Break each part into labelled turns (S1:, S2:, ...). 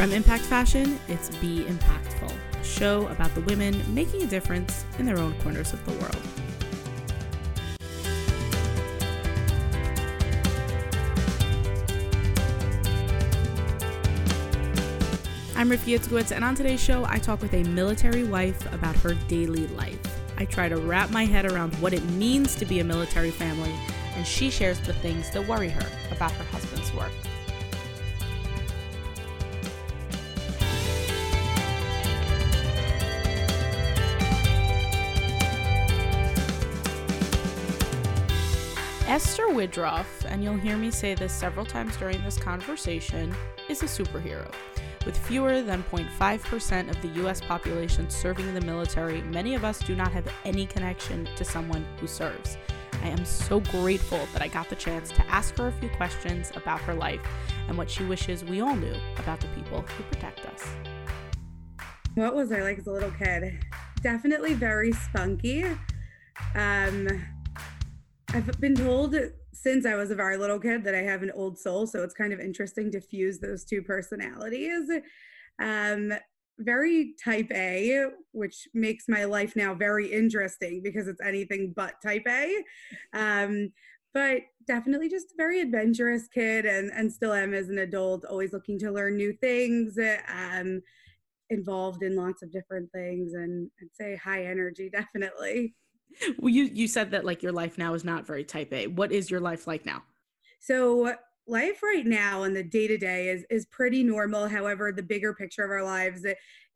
S1: From Impact Fashion, it's Be Impactful, a show about the women making a difference in their own corners of the world. I'm Rifki Itzkowitz, and on today's show, I talk with a military wife about her daily life. I try to wrap my head around what it means to be a military family, and she shares the things that worry her about her Widroff, and you'll hear me say this several times during this conversation, is a superhero. With fewer than 0.5% of the US population serving in the military, many of us do not have any connection to someone who serves. I am so grateful that I got the chance to ask her a few questions about her life and what she wishes we all knew about the people who protect us.
S2: What was I like as a little kid? Definitely very spunky. Um, I've been told since I was a very little kid that I have an old soul. So it's kind of interesting to fuse those two personalities. Um, very type A, which makes my life now very interesting because it's anything but type A. Um, but definitely just a very adventurous kid and, and still am as an adult, always looking to learn new things, um, involved in lots of different things, and I'd say high energy, definitely
S1: well, you you said that like your life now is not very type A. What is your life like now?
S2: So life right now and the day to day is is pretty normal. However, the bigger picture of our lives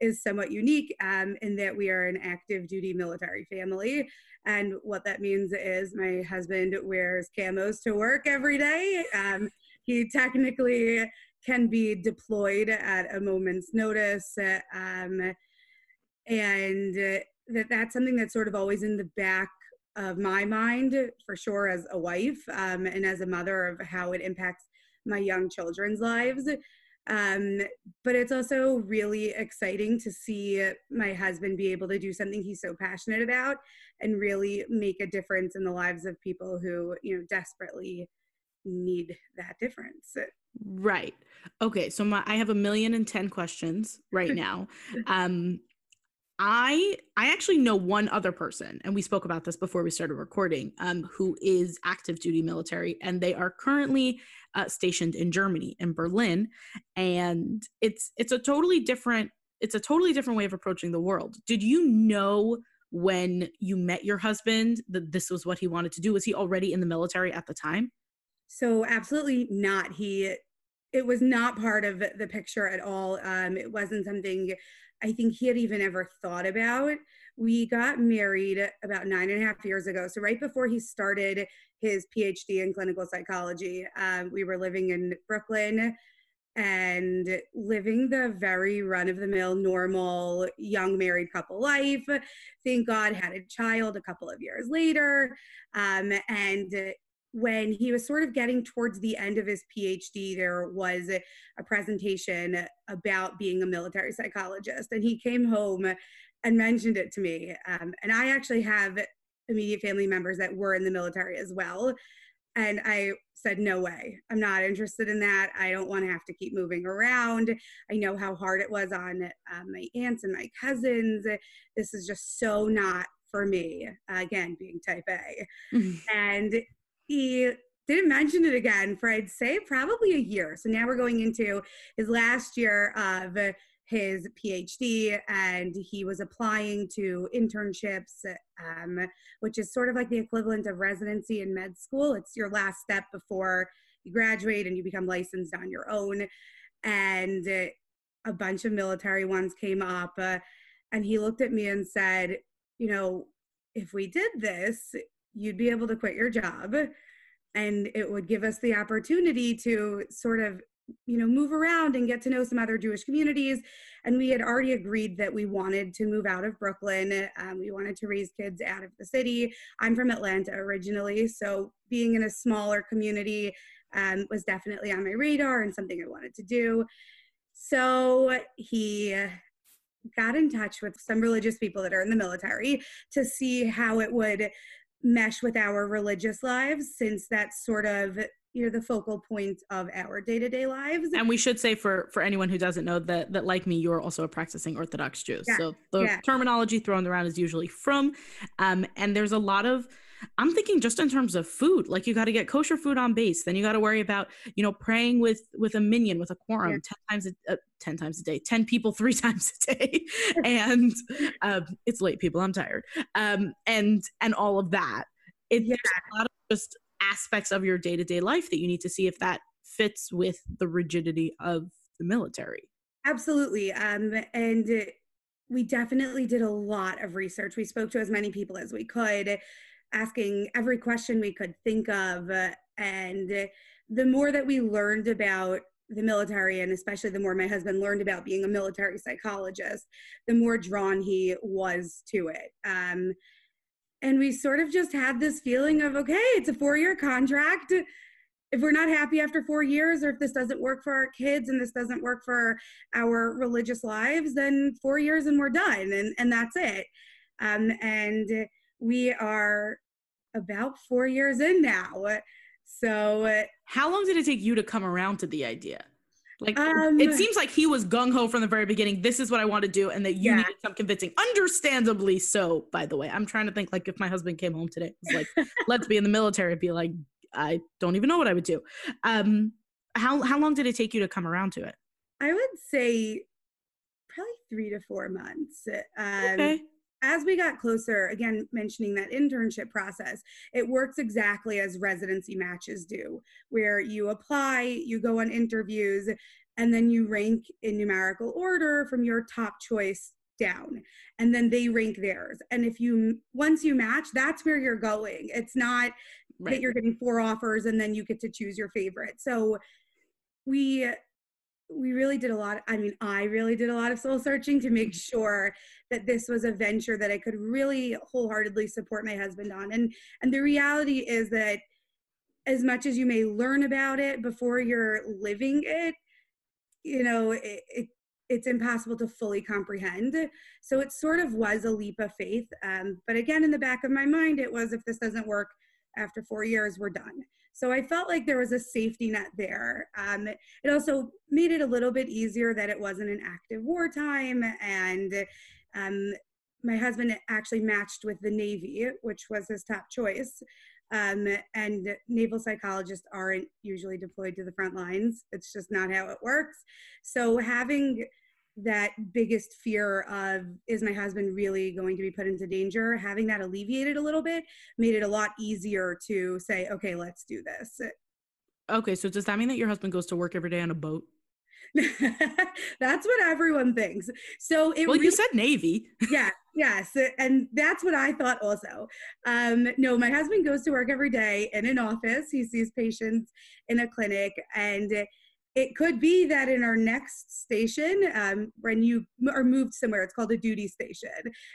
S2: is somewhat unique um, in that we are an active duty military family. And what that means is my husband wears camos to work every day. Um, he technically can be deployed at a moment's notice. Um, and that that's something that's sort of always in the back of my mind for sure as a wife um, and as a mother of how it impacts my young children's lives. Um, but it's also really exciting to see my husband be able to do something he's so passionate about and really make a difference in the lives of people who you know desperately need that difference.
S1: Right. Okay so my, i have a million and ten questions right now. Um I I actually know one other person, and we spoke about this before we started recording, um, who is active duty military, and they are currently uh, stationed in Germany, in Berlin, and it's it's a totally different it's a totally different way of approaching the world. Did you know when you met your husband that this was what he wanted to do? Was he already in the military at the time?
S2: So absolutely not. He it was not part of the picture at all. Um, it wasn't something I think he had even ever thought about. We got married about nine and a half years ago. So, right before he started his PhD in clinical psychology, um, we were living in Brooklyn and living the very run of the mill, normal young married couple life. Thank God had a child a couple of years later. Um, and when he was sort of getting towards the end of his PhD, there was a presentation about being a military psychologist. And he came home and mentioned it to me. Um, and I actually have immediate family members that were in the military as well. And I said, no way. I'm not interested in that. I don't want to have to keep moving around. I know how hard it was on um, my aunts and my cousins. This is just so not for me. Uh, again, being type A. And he didn't mention it again for I'd say probably a year. So now we're going into his last year of his PhD, and he was applying to internships, um, which is sort of like the equivalent of residency in med school. It's your last step before you graduate and you become licensed on your own. And a bunch of military ones came up, uh, and he looked at me and said, You know, if we did this, you'd be able to quit your job and it would give us the opportunity to sort of you know move around and get to know some other jewish communities. And we had already agreed that we wanted to move out of brooklyn. Um, we wanted to raise kids out of the city. I'm from atlanta originally so being in a smaller community um, was definitely on my radar and something i wanted to do. So he got in touch with some religious people that are in the military to see how it would mesh with our religious lives since that's sort of you know the focal point of our day-to-day lives
S1: and we should say for for anyone who doesn't know that that like me you're also a practicing orthodox jew yeah. so the yeah. terminology thrown around is usually frum um and there's a lot of i'm thinking just in terms of food like you got to get kosher food on base then you got to worry about you know praying with with a minyan with a quorum yeah. 10 times a uh, 10 times a day 10 people three times a day and um it's late people i'm tired um and and all of that it's yeah. a lot of just aspects of your day-to-day life that you need to see if that fits with the rigidity of the military
S2: absolutely um, and we definitely did a lot of research we spoke to as many people as we could asking every question we could think of and the more that we learned about the military and especially the more my husband learned about being a military psychologist the more drawn he was to it. Um, and we sort of just had this feeling of okay it's a four year contract. If we're not happy after four years or if this doesn't work for our kids and this doesn't work for our religious lives then four years and we're done and, and that's it. Um, and we are about four years in now so
S1: how long did it take you to come around to the idea like um, it seems like he was gung ho from the very beginning. This is what I want to do, and that you yeah. needed some convincing. Understandably so, by the way. I'm trying to think like if my husband came home today, was like, "Let's be in the military," I'd be like, "I don't even know what I would do." Um, how how long did it take you to come around to it?
S2: I would say probably three to four months. Um, okay as we got closer, again, mentioning that internship process, it works exactly as residency matches do, where you apply, you go on interviews, and then you rank in numerical order from your top choice down and then they rank theirs. And if you once you match that's where you're going. It's not right. that you're getting four offers and then you get to choose your favorite. So we we really did a lot i mean i really did a lot of soul searching to make mm-hmm. sure that this was a venture that i could really wholeheartedly support my husband on. And and the reality is that as much as you may learn about it before you're living it you know it, it it's impossible to fully comprehend. So it sort of was a leap of faith um, but again in the back of my mind it was if this doesn't work after four years we're done so I felt like there was a safety net there. Um, it also made it a little bit easier that it wasn't an active wartime. And um, my husband actually matched with the Navy, which was his top choice. Um, and naval psychologists aren't usually deployed to the front lines. It's just not how it works. So having that biggest fear of is my husband really going to be put into danger? Having that alleviated a little bit made it a lot easier to say okay let's do this.
S1: Okay so does that mean that your husband goes to work every day on a boat?
S2: That's what everyone thinks. So
S1: it well really, you said navy.
S2: Yeah yes and that's what i thought also. Um, no my husband goes to work every day in an office. He sees patients in a clinic and it could be that in our next station, um, when you are moved somewhere, it's called a duty station.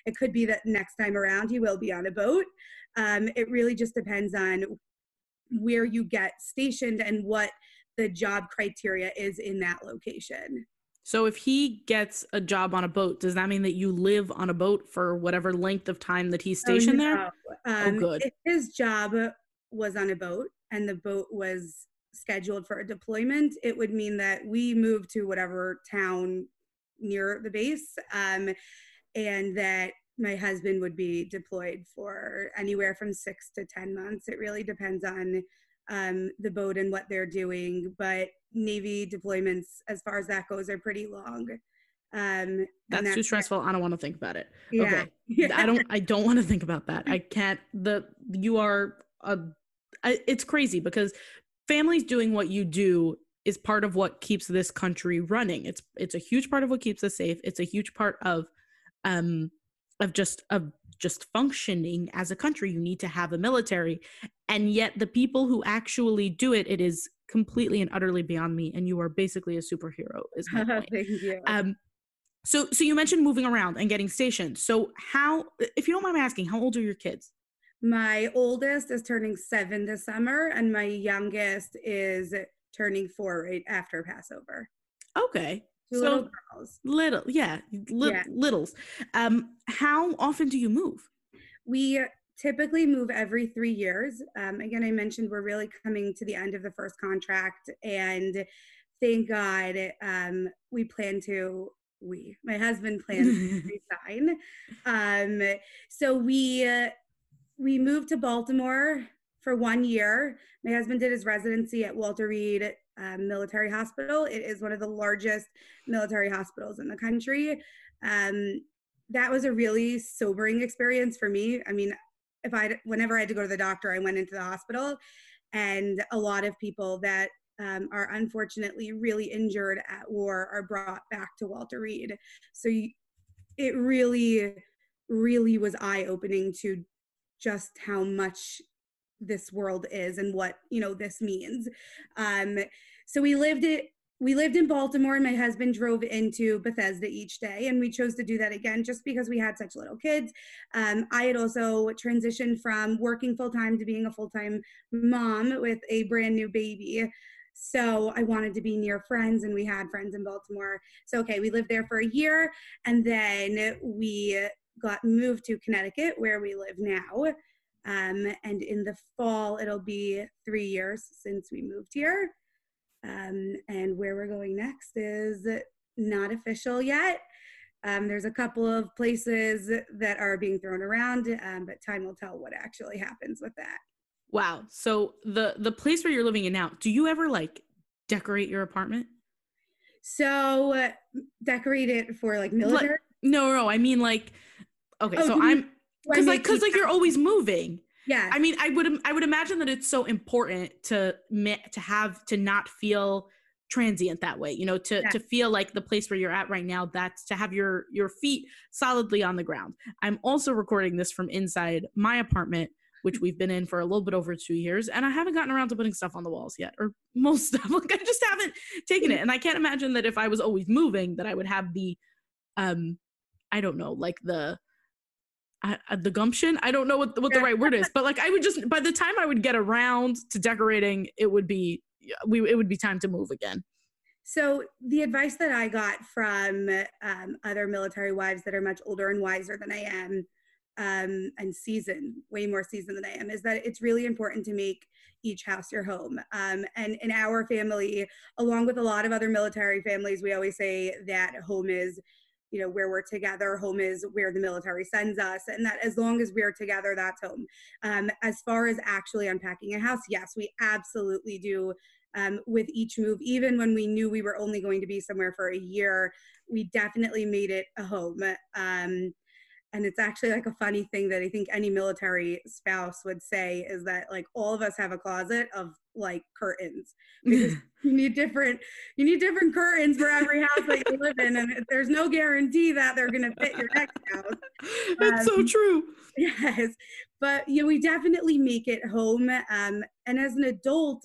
S2: It could be that next time around you will be on a boat. Um, it really just depends on where you get stationed and what the job criteria is in that location.
S1: So if he gets a job on a boat, does that mean that you live on a boat for whatever length of time that he's oh, stationed oh, no. there?
S2: Um, oh, good. If his job was on a boat and the boat was scheduled for a deployment, it would mean that we move to whatever town near the base um, and that my husband would be deployed for anywhere from six to 10 months. It really depends on um, the boat and what they're doing, but Navy deployments, as far as that goes, are pretty long.
S1: Um, that's, that's, too stressful. I don't want to think about it. Yeah. Okay. Yeah. I don't, I don't want to think about that. I can't, the, you are a, it's crazy because families doing what you do is part of what keeps this country running. It's it's a huge part of what keeps us safe. It's a huge part of um of just of just functioning as a country. You need to have a military. And yet the people who actually do it, it is completely and utterly beyond me. And you are basically a superhero, is my point. Thank you. Um so so you mentioned moving around and getting stationed. So how if you don't mind me asking, how old are your kids?
S2: My oldest is turning seven this summer, and my youngest is turning four right after Passover.
S1: Okay. Two so little girls. Little, yeah, li- yeah, littles. Um, how often do you move?
S2: We typically move every three years. Um, again, I mentioned we're really coming to the end of the first contract, and thank God um, we plan to. We, my husband, plans to resign. Um, so we uh, we moved to Baltimore for one year. My husband did his residency at Walter Reed um, Military Hospital. It is one of the largest military hospitals in the country. Um, that was a really sobering experience for me. I mean, if I whenever I had to go to the doctor, I went into the hospital, and a lot of people that um, are unfortunately really injured at war are brought back to Walter Reed. So you, it really, really was eye opening to just how much this world is and what you know this means. Um, so we lived it we lived in Baltimore and my husband drove into Bethesda each day. And we chose to do that again just because we had such little kids. Um, I had also transitioned from working full time to being a full time mom with a brand new baby. So I wanted to be near friends, and we had friends in Baltimore. So, okay, we lived there for a year, and then we got moved to Connecticut, where we live now. Um, and in the fall, it'll be three years since we moved here. Um, and where we're going next is not official yet. Um, there's a couple of places that are being thrown around, um, but time will tell what actually happens with that.
S1: Wow. So the the place where you're living in now, do you ever like decorate your apartment?
S2: So uh, decorate it for like military? Like,
S1: no, no. I mean like, okay. Oh, so I'm because like because like you're always moving.
S2: Yeah.
S1: I mean, I would I would imagine that it's so important to to have to not feel transient that way you know to yeah. to feel like the place where you're at right now that's to have your your feet solidly on the ground i'm also recording this from inside my apartment which we've been in for a little bit over two years and i haven't gotten around to putting stuff on the walls yet or most stuff like i just haven't taken it and i can't imagine that if i was always moving that i would have the um i don't know like the uh, the gumption. I don't know what what the right word is, but like I would just by the time I would get around to decorating, it would be we it would be time to move again.
S2: So the advice that I got from um, other military wives that are much older and wiser than I am, um, and seasoned, way more seasoned than I am, is that it's really important to make each house your home. Um, and in our family, along with a lot of other military families, we always say that home is you know where we're together home is where the military sends us and that as long as we're together that's home. Um, as far as actually unpacking a house yes we absolutely do um, with each move. Even when we knew we were only going to be somewhere for a year we definitely made it a home. Um, and it's actually like a funny thing that i think any military spouse would say is that like all of us have a closet of like curtains because you need different you need different curtains for every house that you live in and there's no guarantee that they're going to fit your next house.
S1: It's um, so true.
S2: yes but you know we definitely make it home um, and as an adult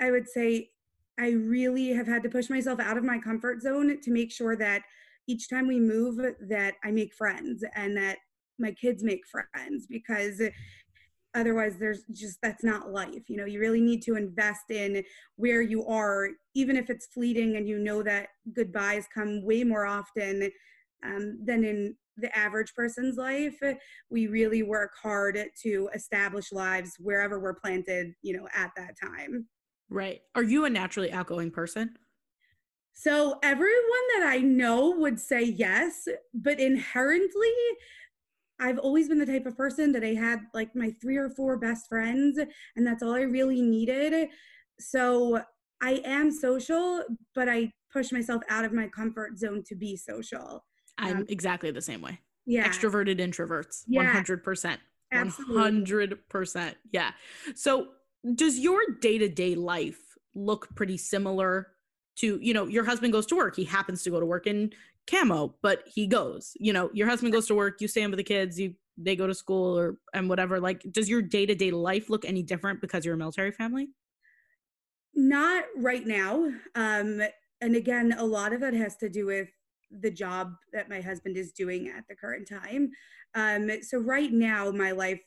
S2: i would say i really have had to push myself out of my comfort zone to make sure that each time we move that I make friends and that my kids make friends because otherwise there's just that's not life you know? You really need to invest in where you are even if it's fleeting and you know that goodbyes come way more often um, than in the average person's life we really work hard to establish lives wherever we're planted you know at that time.
S1: Right. Are you a naturally outgoing person
S2: so everyone that I know would say yes, but inherently, I've always been the type of person that I had like my three or four best friends, and that's all I really needed. So I am social, but I push myself out of my comfort zone to be social.
S1: I'm um, exactly the same way.
S2: Yeah.
S1: Extroverted introverts. Yeah. 100%. Absolutely. 100%. Yeah. So does your day to day life look pretty similar to you know your husband goes to work he happens to go to work in camo but he goes you know your husband goes to work you stay with the kids you they go to school or and whatever like does your day-to-day life look any different because you're a military family?
S2: Not right now um and again a lot of it has to do with the job that my husband is doing at the current time. Um so right now my life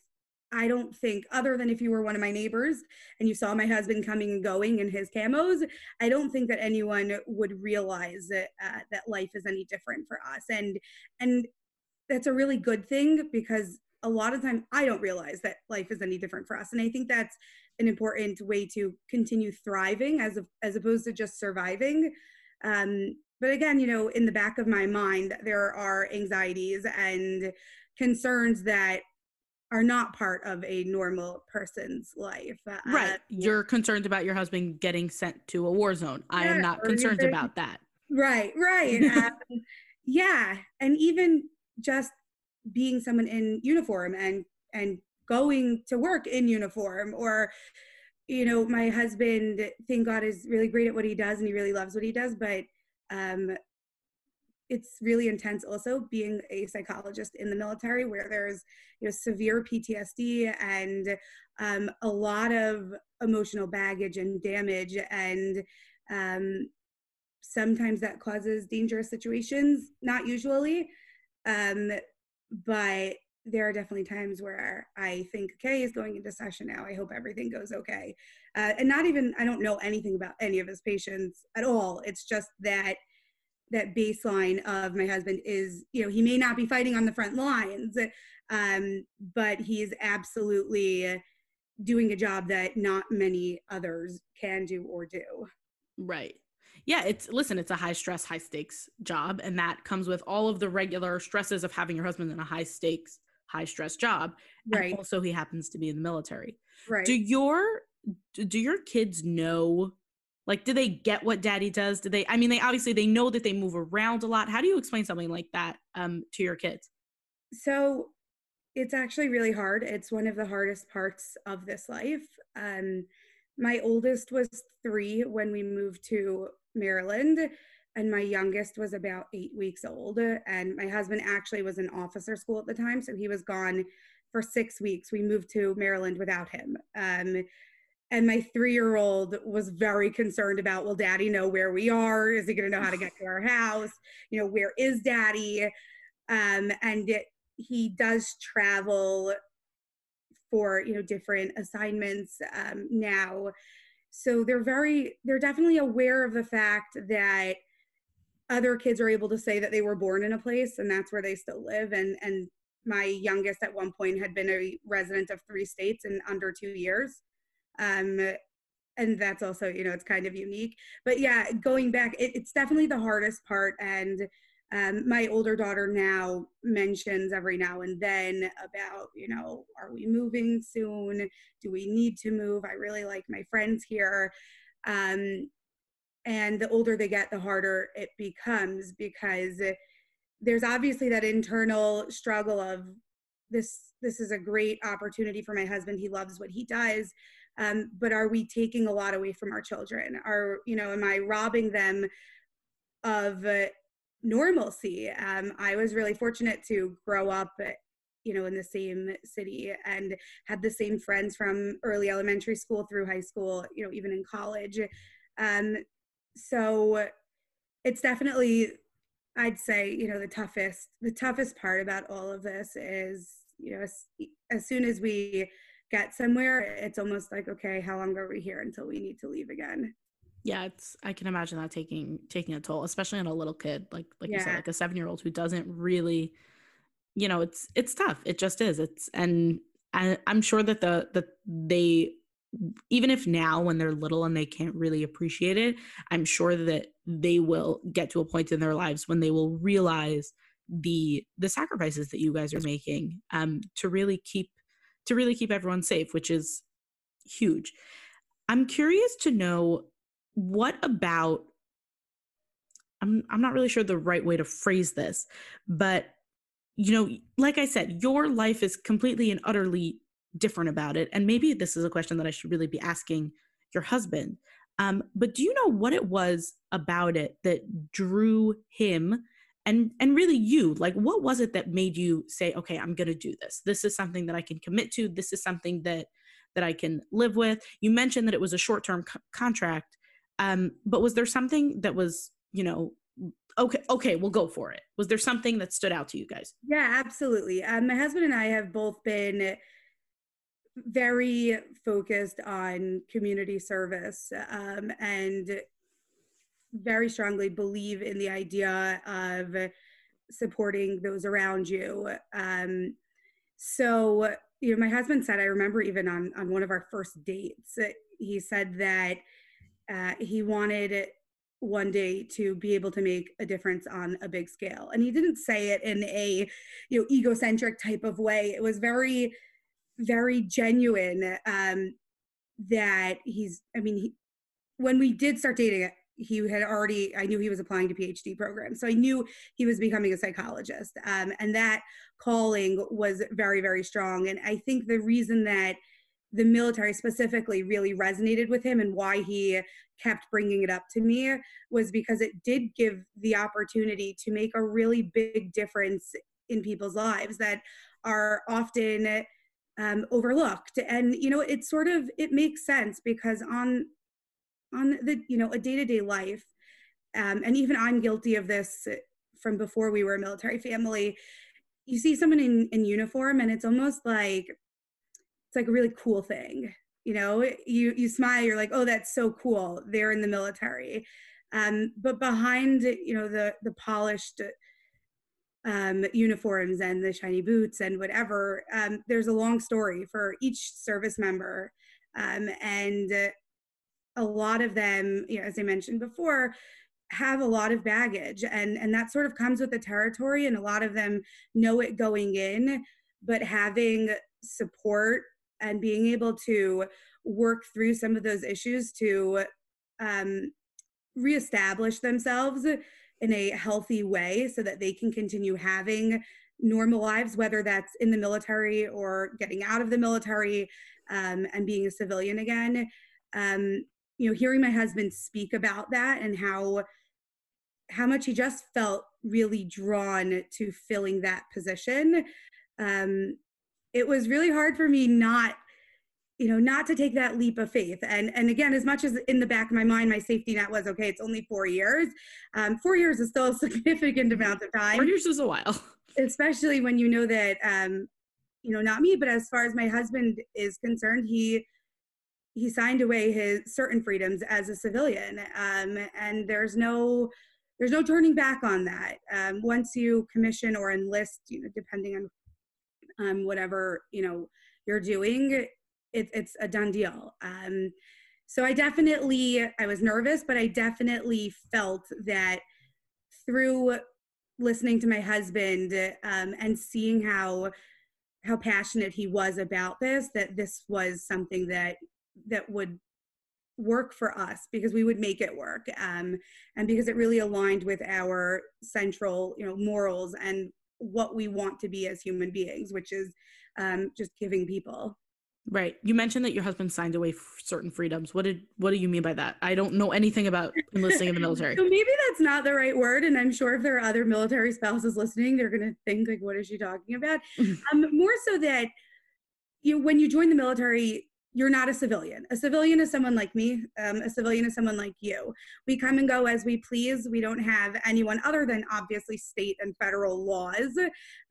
S2: I don't think, other than if you were one of my neighbors and you saw my husband coming and going in his camos, I don't think that anyone would realize that, uh, that life is any different for us. And and that's a really good thing because a lot of time I don't realize that life is any different for us. And I think that's an important way to continue thriving as, a, as opposed to just surviving. Um, but again, you know, in the back of my mind, there are anxieties and concerns that are not part of a normal person's life.
S1: Uh, right. Uh, You're concerned about your husband getting sent to a war zone. I am not concerned about that.
S2: Right, right. um, yeah. And even just being someone in uniform and and going to work in uniform or you know my husband thank god is really great at what he does and he really loves what he does but um it's really intense also being a psychologist in the military where there's you know severe ptsd and um, a lot of emotional baggage and damage and um, sometimes that causes dangerous situations not usually um, but there are definitely times where I think, okay, he's going into session now. I hope everything goes okay. Uh, and not even, I don't know anything about any of his patients at all. It's just that that baseline of my husband is, you know, he may not be fighting on the front lines, um, but he's absolutely doing a job that not many others can do or do.
S1: Right yeah, it's listen, it's a high stress, high stakes job, and that comes with all of the regular stresses of having your husband in a high stakes, high stress job. Right. And also, he happens to be in the military.
S2: Right.
S1: Do your do your kids know? Like, do they get what daddy does? Do they? I mean, they obviously they know that they move around a lot. How do you explain something like that um, to your kids?
S2: So, it's actually really hard. It's one of the hardest parts of this life. Um, my oldest was three when we moved to Maryland, and my youngest was about eight weeks old. And my husband actually was in officer school at the time, so he was gone for six weeks. We moved to Maryland without him. Um, and my three year old was very concerned about will daddy know where we are? Is he going to know how to get to our house? You know where is daddy? Um, and it, he does travel for you know different assignments um, now. So they're very they're definitely aware of the fact that other kids are able to say that they were born in a place and that's where they still live and and my youngest at one point had been a resident of three states in under two years um and that's also you know it's kind of unique. But yeah going back it, it's definitely the hardest part. And um, my older daughter now mentions every now and then about you know are we moving soon? Do we need to move? I really like my friends here. Um, and the older they get the harder it becomes because there's obviously that internal struggle of this this is a great opportunity for my husband. He loves what he does um, but are we taking a lot away from our children are you know am i robbing them of normalcy. Um, I was really fortunate to grow up, you know, in the same city and had the same friends from early elementary school through high school, you know, even in college. Um, so it's definitely, I'd say, you know, the toughest, the toughest part about all of this is, you know, as, as soon as we get somewhere, it's almost like, okay, how long are we here until we need to leave again?
S1: yeah it's i can imagine that taking taking a toll especially on a little kid like like yeah. you said like a seven year old who doesn't really you know it's it's tough it just is it's and I, i'm sure that the that they even if now when they're little and they can't really appreciate it i'm sure that they will get to a point in their lives when they will realize the the sacrifices that you guys are making um to really keep to really keep everyone safe which is huge i'm curious to know what about I'm I'm not really sure the right way to phrase this, but you know, like I said, your life is completely and utterly different about it. And maybe this is a question that I should really be asking your husband. Um, but do you know what it was about it that drew him and and really you? Like what was it that made you say, okay, I'm gonna do this. This is something that I can commit to. This is something that that I can live with. You mentioned that it was a short-term co- contract um, but was there something that was, you know, okay, okay, we'll go for it. Was there something that stood out to you guys?
S2: Yeah, absolutely. Um, my husband and I have both been very focused on community service um, and very strongly believe in the idea of supporting those around you. Um, so you know my husband said i remember even on on one of our first dates he said that uh, he wanted one day to be able to make a difference on a big scale and he didn't say it in a you know egocentric type of way it was very very genuine um that he's i mean he, when we did start dating he had already i knew he was applying to phd programs. So i knew he was becoming a psychologist. Um, and that calling was very very strong. And i think the reason that the military specifically really resonated with him and why he kept bringing it up to me was because it did give the opportunity to make a really big difference in people's lives that are often um, overlooked. And you know it sort of it makes sense because on on the you know a day-to-day life. Um, and even i'm guilty of this from before we were a military family. You see someone in, in uniform and it's almost like it's like a really cool thing you know? You you smile you're like oh that's so cool they're in the military. Um, but behind you know the the polished um, uniforms and the shiny boots and whatever um, there's a long story for each service member. Um, and a lot of them you know, as i mentioned before have a lot of baggage and and that sort of comes with the territory and a lot of them know it going in but having support and being able to work through some of those issues to um, reestablish themselves in a healthy way so that they can continue having normal lives, whether that's in the military or getting out of the military um, and being a civilian again. Um, you know, hearing my husband speak about that and how how much he just felt really drawn to filling that position um, it was really hard for me not you know not to take that leap of faith. And and again as much as in the back of my mind my safety net was okay it's only four years um, four years is still a significant amount of time.
S1: Four years is a while.
S2: Especially when you know that um, you know not me but as far as my husband is concerned he he signed away his certain freedoms as a civilian um, and there's no there's no turning back on that. Um, once you commission or enlist you know depending on um, whatever you know you're doing it, it's a done deal. Um, so i definitely i was nervous but i definitely felt that through listening to my husband um, and seeing how how passionate he was about this that this was something that that would work for us because we would make it work um, and because it really aligned with our central you know morals and what we want to be as human beings, which is um, just giving people.
S1: Right. You mentioned that your husband signed away certain freedoms. What did what do you mean by that? I don't know anything about enlisting in the military.
S2: so maybe that's not the right word, and I'm sure if there are other military spouses listening, they're going to think like, "What is she talking about?" um, more so that you when you join the military, you're not a civilian. A civilian is someone like me. Um, a civilian is someone like you. We come and go as we please. We don't have anyone other than obviously state and federal laws,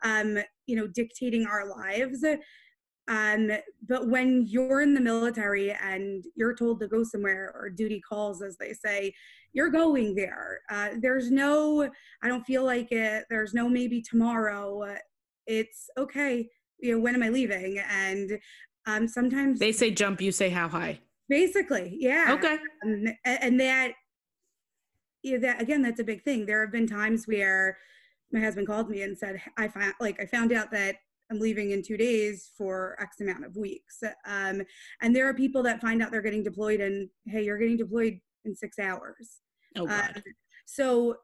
S2: um, you know, dictating our lives. Um, but when you're in the military and you're told to go somewhere or duty calls, as they say, you're going there. Uh, there's no, I don't feel like it. There's no maybe tomorrow. It's okay you know when am i leaving and um, sometimes
S1: they say jump, you say how high.
S2: Basically, yeah.
S1: Okay.
S2: Um, and that, yeah, that again, that's a big thing. There have been times where my husband called me and said, "I found like I found out that I'm leaving in two days for X amount of weeks." Um, and there are people that find out they're getting deployed, and hey, you're getting deployed in six hours.
S1: Oh God.
S2: Um, so,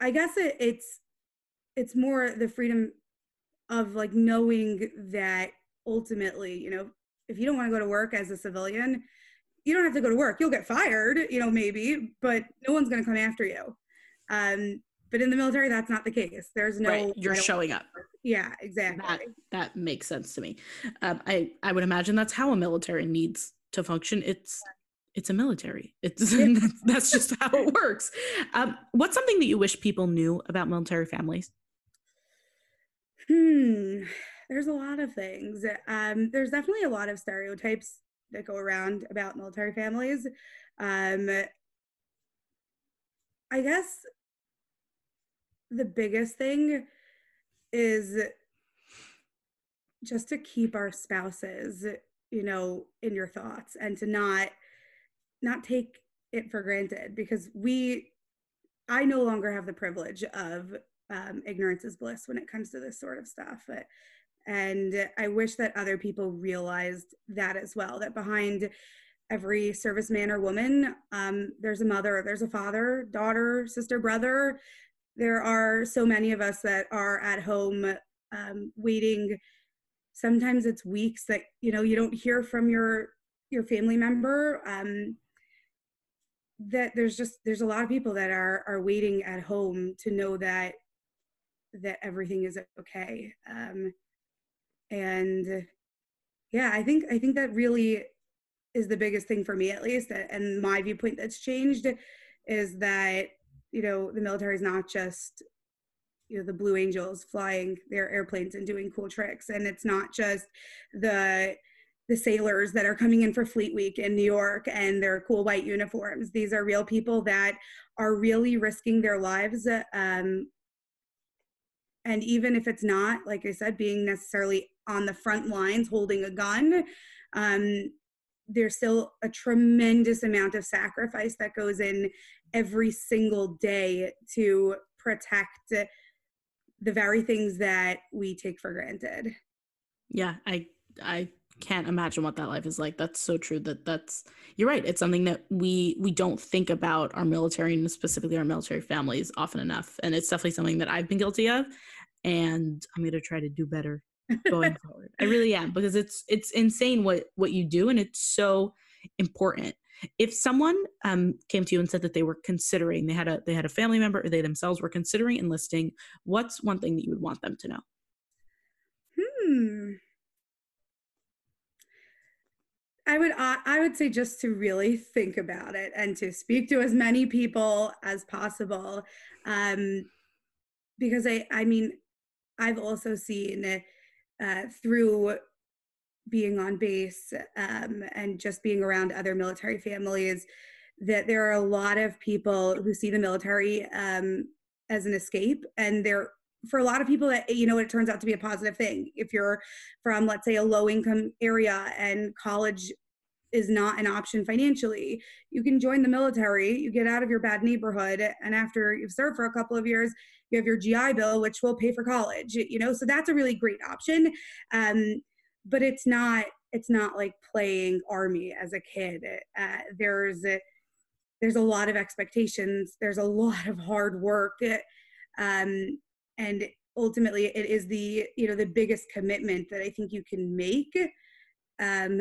S2: I guess it, it's it's more the freedom of like knowing that ultimately, you know, if you don't want to go to work as a civilian, you don't have to go to work. You'll get fired, you know, maybe, but no one's going to come after you. Um, but in the military, that's not the case. There's no. Right.
S1: You're showing up.
S2: Yeah, exactly.
S1: That, that makes sense to me. Um, I I would imagine that's how a military needs to function. It's it's a military. It's that's just how it works. Um, what's something that you wish people knew about military families?
S2: Hmm there's a lot of things. Um, there's definitely a lot of stereotypes that go around about military families. Um, I guess the biggest thing is just to keep our spouses, you know, in your thoughts and to not not take it for granted because we I no longer have the privilege of um, ignorance is bliss when it comes to this sort of stuff. But, and I wish that other people realized that as well, that behind every serviceman or woman, um, there's a mother, there's a father, daughter, sister, brother. There are so many of us that are at home um, waiting. Sometimes it's weeks that you know you don't hear from your your family member. Um, that there's just there's a lot of people that are are waiting at home to know that that everything is okay um and yeah i think i think that really is the biggest thing for me at least and my viewpoint that's changed is that you know the military is not just you know the blue angels flying their airplanes and doing cool tricks and it's not just the the sailors that are coming in for Fleet Week in New York and their cool white uniforms. These are real people that are really risking their lives. Um, and even if it's not, like I said, being necessarily on the front lines holding a gun, um, there's still a tremendous amount of sacrifice that goes in every single day to protect the very things that we take for granted.
S1: Yeah, I I can't imagine what that life is like. That's so true that that's you're right. It's something that we we don't think about our military and specifically our military families often enough. And it's definitely something that i've been guilty of and i'm going to try to do better going forward. I really am because it's it's insane what what you do and it's so important. If someone um, came to you and said that they were considering they had a they had a family member or they themselves were considering enlisting what's one thing that you would want them to know?
S2: Hmm. I would I would say just to really think about it and to speak to as many people as possible, um, because I I mean I've also seen uh, through being on base um, and just being around other military families that there are a lot of people who see the military um, as an escape. And they're for a lot of people that you know it turns out to be a positive thing. If you're from let's say a low income area and college is not an option financially you can join the military you get out of your bad neighborhood and after you've served for a couple of years you have your gi bill which will pay for college you know so that's a really great option. Um, but it's not it's not like playing army as a kid. Uh, there's there's a lot of expectations. There's a lot of hard work. Um, and ultimately it is the you know the biggest commitment that i think you can make. Um,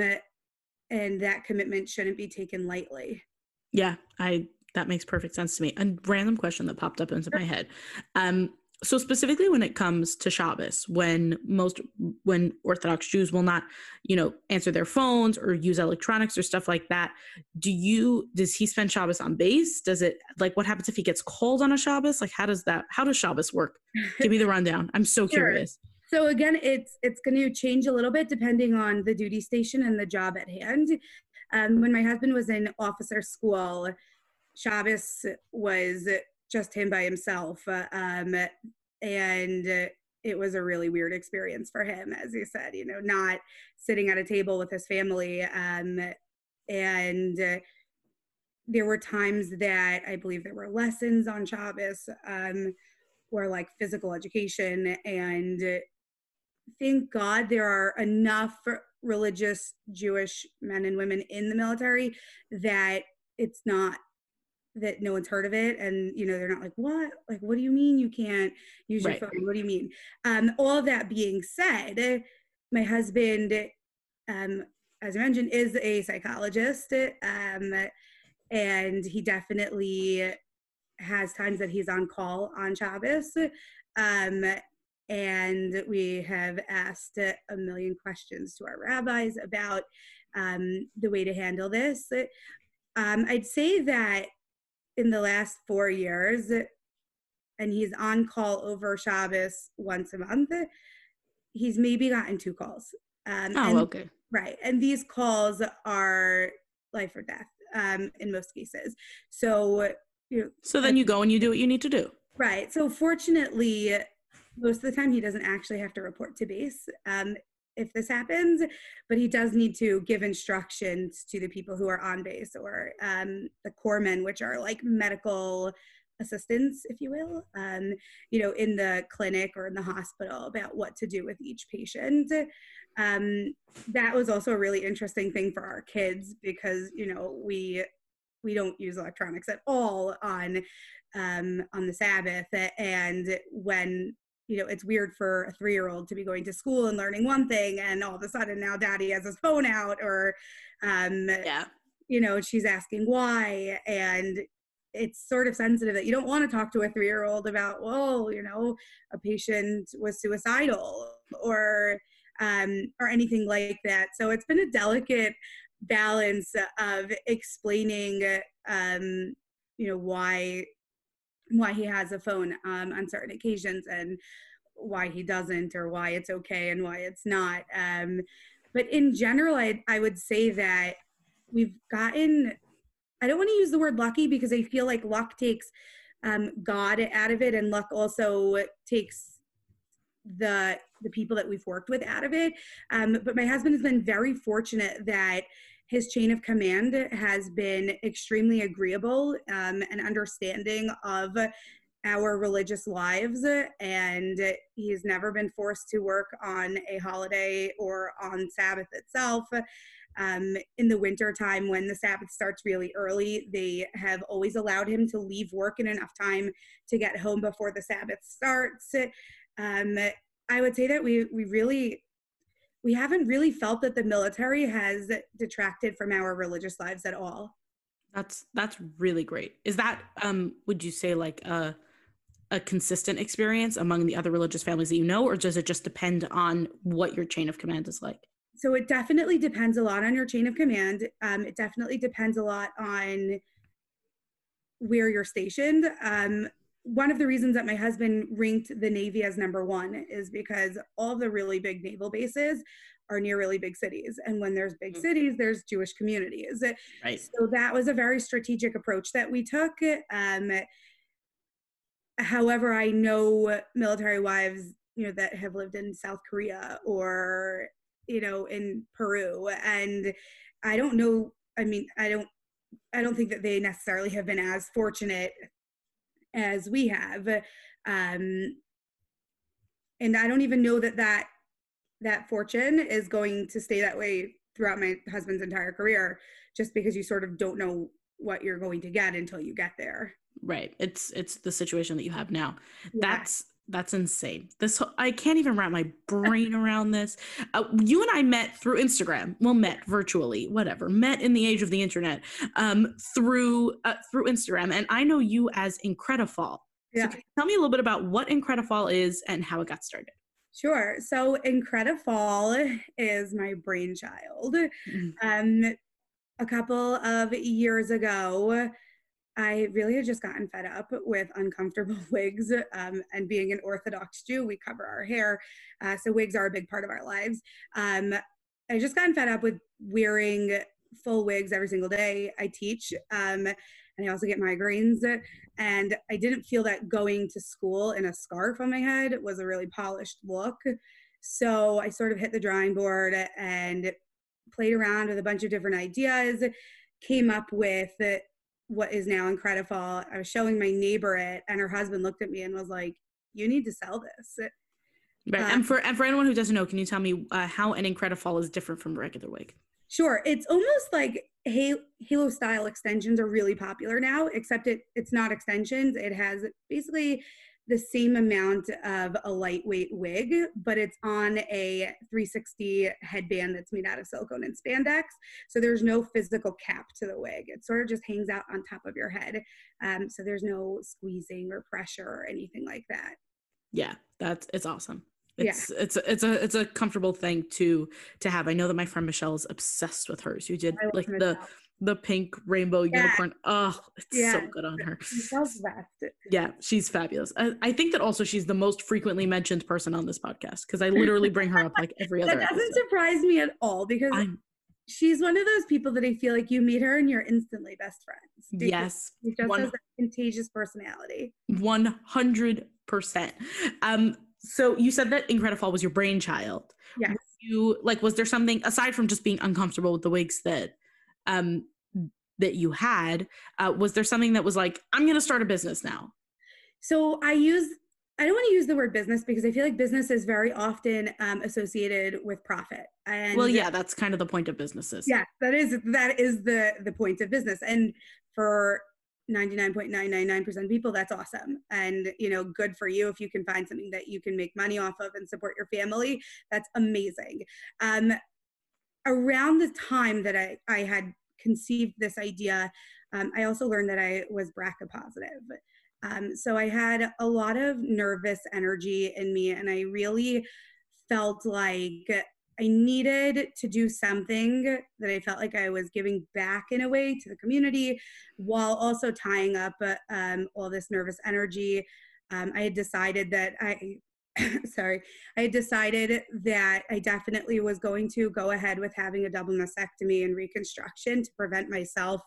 S2: and that commitment shouldn't be taken lightly.
S1: Yeah i that makes perfect sense to me a random question that popped up into my head um so specifically when it comes to Shabbos, when most when Orthodox Jews will not, you know, answer their phones or use electronics or stuff like that, do you does he spend Shabbos on base? Does it like what happens if he gets called on a Shabbos? Like how does that how does Shabbos work? Give me the rundown. I'm so sure. curious.
S2: So again, it's it's going to change a little bit depending on the duty station and the job at hand. Um, when my husband was in officer school, Shabbos was just him by himself. Uh, um, and it was a really weird experience for him, as he said, you know, not sitting at a table with his family. Um, and there were times that I believe there were lessons on Shabbos um, or like physical education. And thank God there are enough religious Jewish men and women in the military that it's not that no one's heard of it and you know they're not like what like what do you mean you can't use your right. phone what do you mean um all of that being said my husband um as i mentioned is a psychologist um and he definitely has times that he's on call on Shabbos um and we have asked a million questions to our rabbis about um, the way to handle this. Um, I'd say that in the last four years, and he's on call over Shabbos once a month. He's maybe gotten two calls.
S1: Um, oh,
S2: and,
S1: okay.
S2: Right. And these calls are life or death um, in most cases. So, you know,
S1: so then you go and you do what you need to do.
S2: Right. So, fortunately, most of the time he doesn't actually have to report to base. Um, if this happens, but he does need to give instructions to the people who are on base or um, the corpsmen, which are like medical assistants, if you will, um, you know, in the clinic or in the hospital about what to do with each patient. Um, that was also a really interesting thing for our kids because you know we we don't use electronics at all on um, on the Sabbath, and when you know it's weird for a three year old to be going to school and learning one thing, and all of a sudden now daddy has his phone out, or um,
S1: yeah,
S2: you know she's asking why, and it's sort of sensitive that you don't want to talk to a three year old about, well, you know, a patient was suicidal or um, or anything like that. So it's been a delicate balance of explaining, um, you know, why why he has a phone um, on certain occasions and why he doesn't or why it's okay and why it's not. Um, but in general, I, I would say that we've gotten I don't want to use the word lucky because I feel like luck takes um, God out of it, and luck also takes the the people that we've worked with out of it. Um, but my husband has been very fortunate that his chain of command has been extremely agreeable um, and understanding of our religious lives and he's never been forced to work on a holiday or on sabbath itself um, in the winter time when the Sabbath starts really early, they have always allowed him to leave work in enough time to get home before the Sabbath starts. Um, I would say that we we really we haven't really felt that the military has detracted from our religious lives at all.
S1: That's that's really great. Is that um would you say like a a consistent experience among the other religious families that you know or does it just depend on what your chain of command is like?
S2: so it definitely depends a lot on your chain of command. Um, it definitely depends a lot on where you're stationed. Um, one of the reasons that my husband ranked the Navy as number one is because all the really big naval bases are near really big cities. And when there's big mm-hmm. cities, there's Jewish communities.
S1: Right.
S2: So that was a very strategic approach that we took. Um, however, I know military wives, you know, that have lived in South Korea or you know, in Peru. And I don't know, I mean, I don't I don't think that they necessarily have been as fortunate as we have. Um, and I don't even know that that that fortune is going to stay that way throughout my husband's entire career just because you sort of don't know what you're going to get until you get there
S1: right it's it's the situation that you have now yeah. that's that's insane. This I can't even wrap my brain around this. Uh, you and I met through Instagram. Well, met virtually, whatever. Met in the age of the internet um, through uh, through Instagram, and I know you as Incredifall. Yeah. So tell me a little bit about what Incredifall is and how it got started.
S2: Sure. So Incredifall is my brainchild. Mm-hmm. Um, a couple of years ago, I really had just gotten fed up with uncomfortable wigs. Um, and being an Orthodox Jew, we cover our hair. Uh, so wigs are a big part of our lives. Um, I just gotten fed up with wearing full wigs every single day. I teach. Um, and I also get migraines. And I didn't feel that going to school in a scarf on my head was a really polished look. So I sort of hit the drawing board and played around with a bunch of different ideas, came up with what is now Incredifall. I was showing my neighbor it, and her husband looked at me and was like, "You need to sell this."
S1: Right. Um, and for and for anyone who doesn't know, can you tell me uh, how an Incredifall is different from regular wig?
S2: Sure. It's almost like halo style extensions are really popular now, except it it's not extensions. It has basically the same amount of a lightweight wig, but it's on a 360 headband that's made out of silicone and spandex. So there's no physical cap to the wig. It sort of just hangs out on top of your head. Um, so there's no squeezing or pressure or anything like that.
S1: Yeah, that's it's awesome. It's yeah. it's it's a it's a comfortable thing to to have. I know that my friend Michelle is obsessed with hers. You did like the the pink rainbow yeah. unicorn. Oh, it's yeah. so good on her. Yeah, she's fabulous. I, I, think that also she's the most frequently mentioned person on this podcast because I literally bring her up like every other.
S2: that doesn't episode. surprise me at all because I'm, she's one of those people that I feel like you meet her and you're instantly best friends.
S1: Yes,
S2: she just one, has a contagious personality.
S1: One hundred percent. Um. So you said that Incredifall was your brainchild.
S2: Yes
S1: you like was there something aside from just being uncomfortable with the wigs that um that you had uh, was there something that was like i'm going to start a business now
S2: so i use i don't want to use the word business because i feel like business is very often um, associated with profit
S1: and well yeah that's kind of the point of businesses.
S2: Yeah that is that is the the point of business. And for 99.999% of people that's awesome. And you know good for you if you can find something that you can make money off of and support your family. That's amazing. Um around the time that i i had conceived this idea um, i also learned that i was brca positive um, so i had a lot of nervous energy in me and i really felt like I needed to do something that I felt like I was giving back in a way to the community while also tying up uh, um, all this nervous energy. Um, I had decided that I, sorry, I decided that I definitely was going to go ahead with having a double mastectomy and reconstruction to prevent myself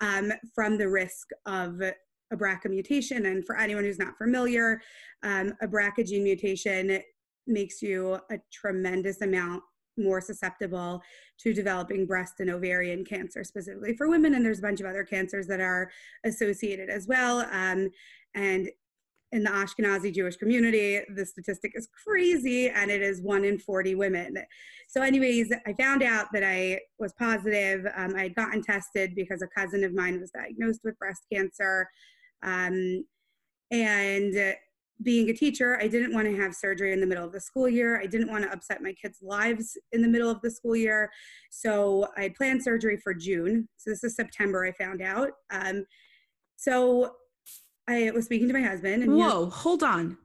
S2: um, from the risk of a BRCA mutation. And for anyone who's not familiar, um, a BRCA gene mutation makes you a tremendous amount more susceptible to developing breast and ovarian cancer specifically for women and there's a bunch of other cancers that are associated as well um, and in the ashkenazi jewish community the statistic is crazy and it is one in 40 women so anyways i found out that i was positive um, i had gotten tested because a cousin of mine was diagnosed with breast cancer um, and being a teacher, I didn't want to have surgery in the middle of the school year. I didn't want to upset my kids' lives in the middle of the school year. So I had planned surgery for June. So this is September, I found out. Um, so I was speaking to my husband.
S1: And Whoa, was, hold on.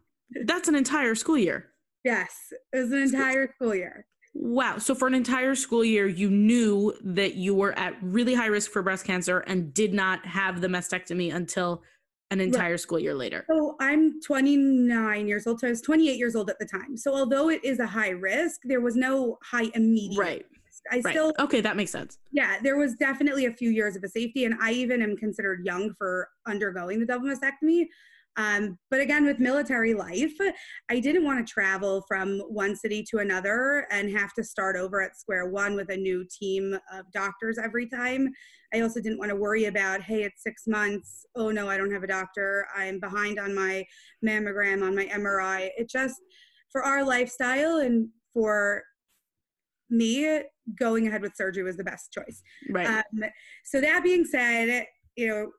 S1: That's an entire school year.
S2: Yes, it was an entire school year.
S1: Wow. So for an entire school year, you knew that you were at really high risk for breast cancer and did not have the mastectomy until an entire right. school year later?
S2: So I'm 29 years old. So I was 28 years old at the time. So although it is a high risk, there was no high immediate
S1: right.
S2: I right. still
S1: okay. That makes sense.
S2: Yeah, there was definitely a few years of a safety, and I even am considered young for undergoing the double mastectomy. Um, but again, with military life, I didn't want to travel from one city to another and have to start over at square one with a new team of doctors every time. I also didn't want to worry about, hey, it's six months. Oh no, I don't have a doctor. I'm behind on my mammogram, on my MRI. It just, for our lifestyle and for me, going ahead with surgery was the best choice.
S1: Right. Um,
S2: so that being said, you know,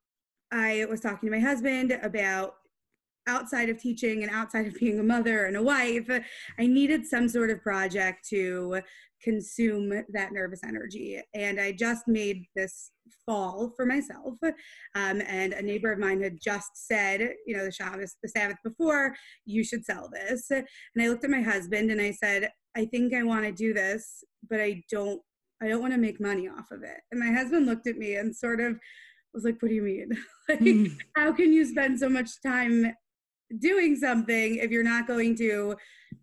S2: I was talking to my husband about outside of teaching and outside of being a mother and a wife, I needed some sort of project to consume that nervous energy. And I just made this fall for myself. Um, and a neighbor of mine had just said, you know, the Shabbos, the Sabbath before, you should sell this. And I looked at my husband and I said, I think I want to do this, but I don't, I don't want to make money off of it. And my husband looked at me and sort of was like, what do you mean? like, mm. how can you spend so much time doing something if you're not going to,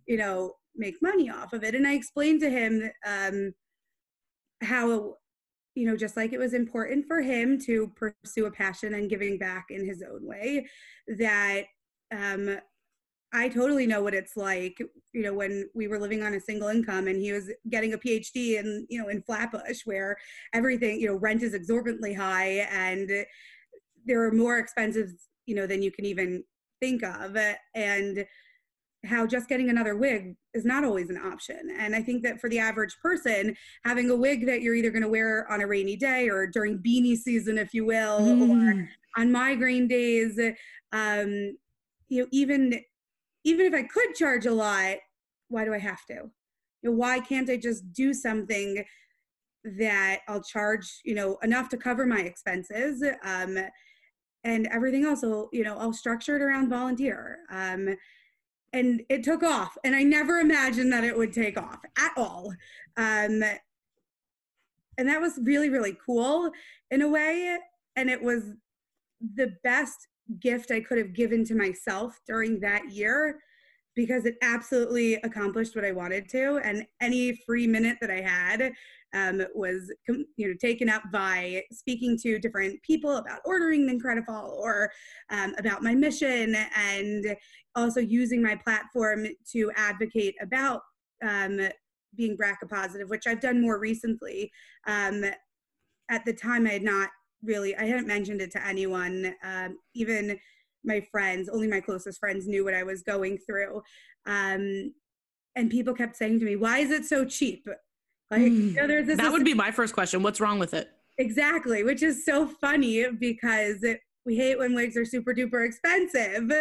S2: you know, make money off of it. And I explained to him um, how, you know, just like it was important for him to pursue a passion and giving back in his own way, that um, I totally know what it's like, you know, when we were living on a single income and he was getting a PhD in, you know, in Flatbush where everything, you know, rent is exorbitantly high and there are more expenses, you know, than you can even think of and how just getting another wig is not always an option. And I think that for the average person, having a wig that you're either going to wear on a rainy day or during beanie season, if you will, mm. or on migraine days, um, you know, even even if I could charge a lot, why do I have to? You know, why can't I just do something that I'll charge, you know, enough to cover my expenses? Um, and everything else will you know i'll structure it around volunteer um, and it took off and i never imagined that it would take off at all um, and that was really really cool in a way and it was the best gift i could have given to myself during that year because it absolutely accomplished what i wanted to and any free minute that i had um, was you know taken up by speaking to different people about ordering the Incredifall or um, about my mission and also using my platform to advocate about um, being BRCA positive, which I've done more recently. Um, at the time, I had not really, I hadn't mentioned it to anyone, um, even my friends, only my closest friends knew what I was going through. Um, and people kept saying to me, why is it so cheap?
S1: Like, mm, you know, that would be my first question. What's wrong with it?
S2: Exactly, which is so funny because it, we hate when wigs are super duper expensive.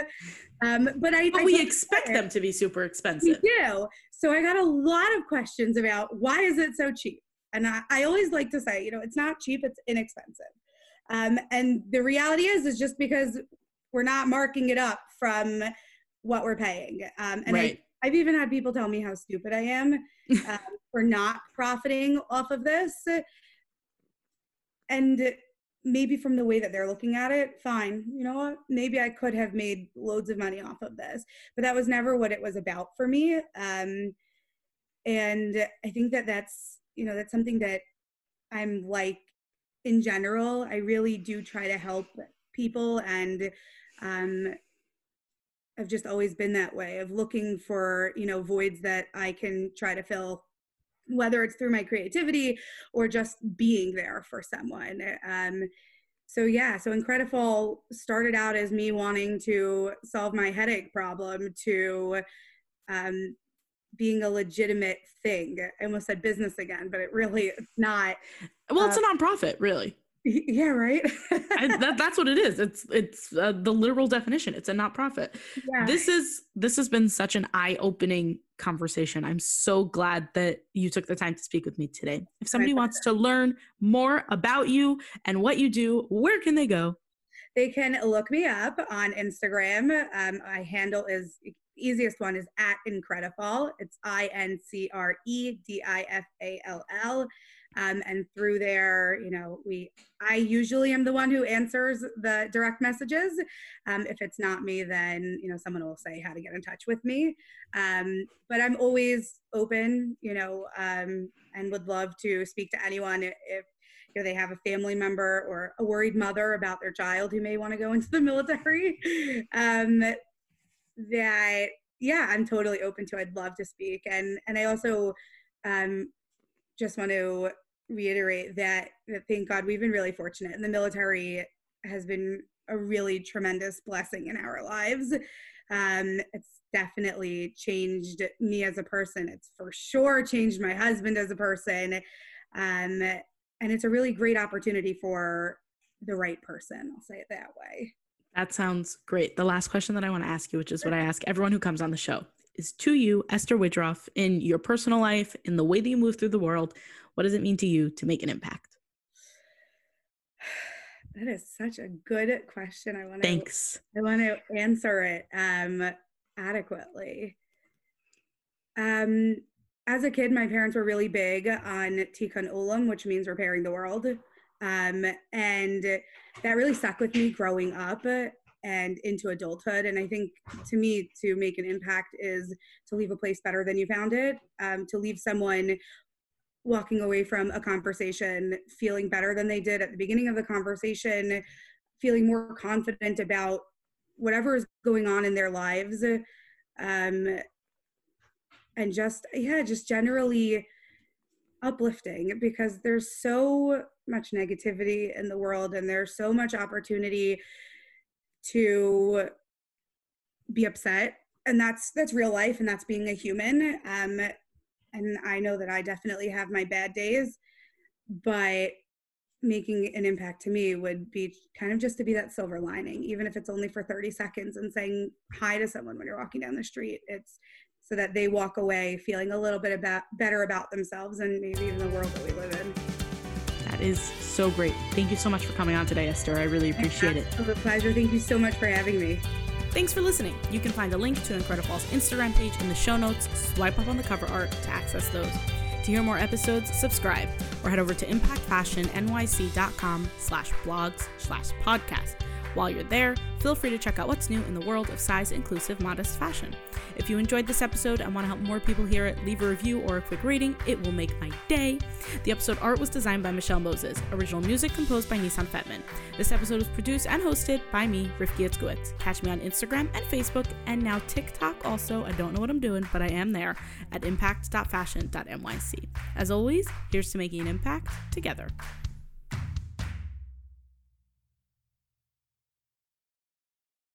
S2: Um, but I,
S1: but
S2: I
S1: we expect them to be super expensive.
S2: We do. So I got a lot of questions about why is it so cheap? And I, I always like to say, you know, it's not cheap, it's inexpensive. Um, and the reality is, is just because we're not marking it up from what we're paying. Um, and right. I, have even had people tell me how stupid I am um, for not profiting off of this. And maybe from the way that they're looking at it, fine. You know what? Maybe I could have made loads of money off of this, but that was never what it was about for me. Um, and I think that that's, you know, that's something that I'm like in general. I really do try to help people and um, I've just always been that way of looking for, you know, voids that I can try to fill whether it's through my creativity or just being there for someone. Um, so yeah, so Incredifall started out as me wanting to solve my headache problem to um, being a legitimate thing. I almost said business again, but it really it's not.
S1: Well, it's uh, a nonprofit, really.
S2: Yeah, right.
S1: I, that, that's what it is. It's it's uh, the literal definition. It's a not profit. Yeah. This is this has been such an eye opening conversation. I'm so glad that you took the time to speak with me today. If somebody wants to learn more about you and what you do, where can they go?
S2: They can look me up on Instagram. Um, my handle is easiest one is at Incredifall. It's I N C R E D I F A L L. Um, and through there, you know, we I usually am the one who answers the direct messages. Um, if it's not me, then you know someone will say how to get in touch with me. Um, but I'm always open, you know, um, and would love to speak to anyone if you know they have a family member or a worried mother about their child who may want to go into the military. Um, that yeah, I'm totally open to. I'd love to speak, and and I also um, just want to reiterate that, that thank God we've been really fortunate, and the military has been a really tremendous blessing in our lives. Um, it's definitely changed me as a person. It's for sure changed my husband as a person. Um, and it's a really great opportunity for the right person. I'll say it that way.
S1: That sounds great. The last question that I want to ask you, which is what I ask everyone who comes on the show, is to you, Esther Widroff, in your personal life, in the way that you move through the world, what does it mean to you to make an impact?
S2: That is such a good question. I want
S1: to Thanks.
S2: I want to answer it um, adequately. Um, as a kid, my parents were really big on Tikkun Olam, which means repairing the world. Um, and that really stuck with me growing up and into adulthood. And I think to me, to make an impact is to leave a place better than you found it, um, to leave someone walking away from a conversation feeling better than they did at the beginning of the conversation, feeling more confident about whatever is going on in their lives. Um, and just, yeah, just generally uplifting because there's so much negativity in the world and there's so much opportunity to be upset and that's that's real life and that's being a human um and i know that i definitely have my bad days but making an impact to me would be kind of just to be that silver lining even if it's only for 30 seconds and saying hi to someone when you're walking down the street. It's so that they walk away feeling a little bit about better about themselves and maybe even the world that we live in
S1: that is so great. Thank you so much for coming on today, Esther. I really appreciate it.
S2: It was a pleasure. Thank you so much for having me.
S1: Thanks for listening. You can find a link to Incredifall's Instagram page in the show notes. Swipe up on the cover art to access those. To hear more episodes, subscribe or head over to impactfashionnyc.com slash blogs slash podcast While you're there, feel free to check out what's new in the world of size inclusive modest fashion. If you enjoyed this episode and want to help more people hear it, leave a review or a quick rating. It will make my day. The episode art was designed by Michelle Moses, original music composed by Nissan Fetman. This episode was produced and hosted by me, Rifki Itzkowitz. Catch me on Instagram and Facebook and now TikTok also. I don't know what I'm doing, but I am there at impact.fashion.nyc. As always, here's to making an impact together.